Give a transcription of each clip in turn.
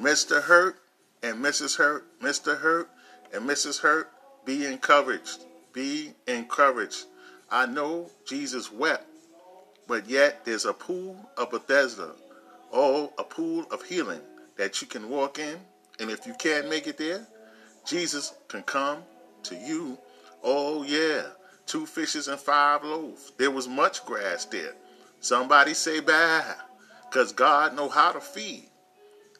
Mr. Hurt and Mrs. Hurt, Mr. Hurt and Mrs. Hurt, be encouraged. Be encouraged. I know Jesus wept, but yet there's a pool of Bethesda, oh, a pool of healing that you can walk in. And if you can't make it there, Jesus can come to you. Oh, yeah. Two fishes and five loaves. There was much grass there. Somebody say bye, because God know how to feed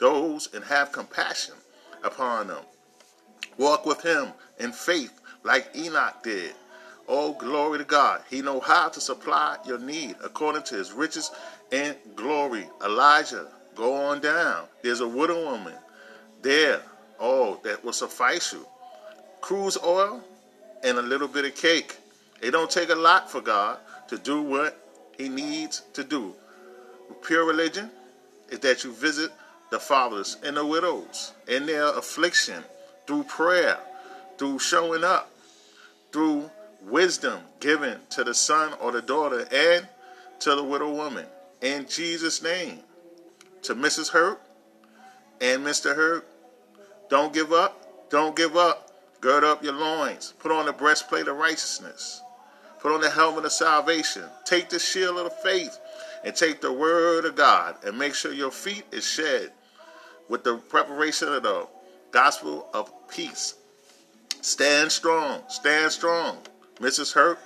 those and have compassion upon them. Walk with him in faith like Enoch did. Oh, glory to God. He know how to supply your need according to his riches and glory. Elijah, go on down. There's a widow woman there. Oh, that will suffice you. Cruse oil and a little bit of cake. It don't take a lot for God to do what he needs to do. Pure religion is that you visit the fathers and the widows in their affliction through prayer, through showing up, through wisdom given to the son or the daughter and to the widow woman. In Jesus' name. To Mrs. Hurt and Mr. Hurt, don't give up. Don't give up. Gird up your loins. Put on the breastplate of righteousness. Put on the helmet of salvation. Take the shield of the faith and take the word of God and make sure your feet is shed with the preparation of the gospel of peace. Stand strong. Stand strong. Mrs. Hurt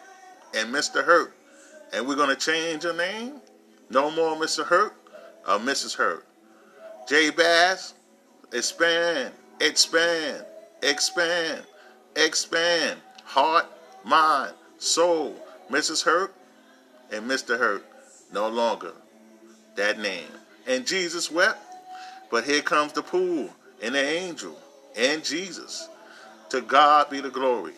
and Mr. Hurt. And we're going to change your name. No more Mr. Hurt or Mrs. Hurt. Jabez, expand, expand, expand, expand. Heart, mind, soul. Mrs. Hurt and Mr. Hurt. No longer that name. And Jesus wept. But here comes the pool and the angel and Jesus. To God be the glory.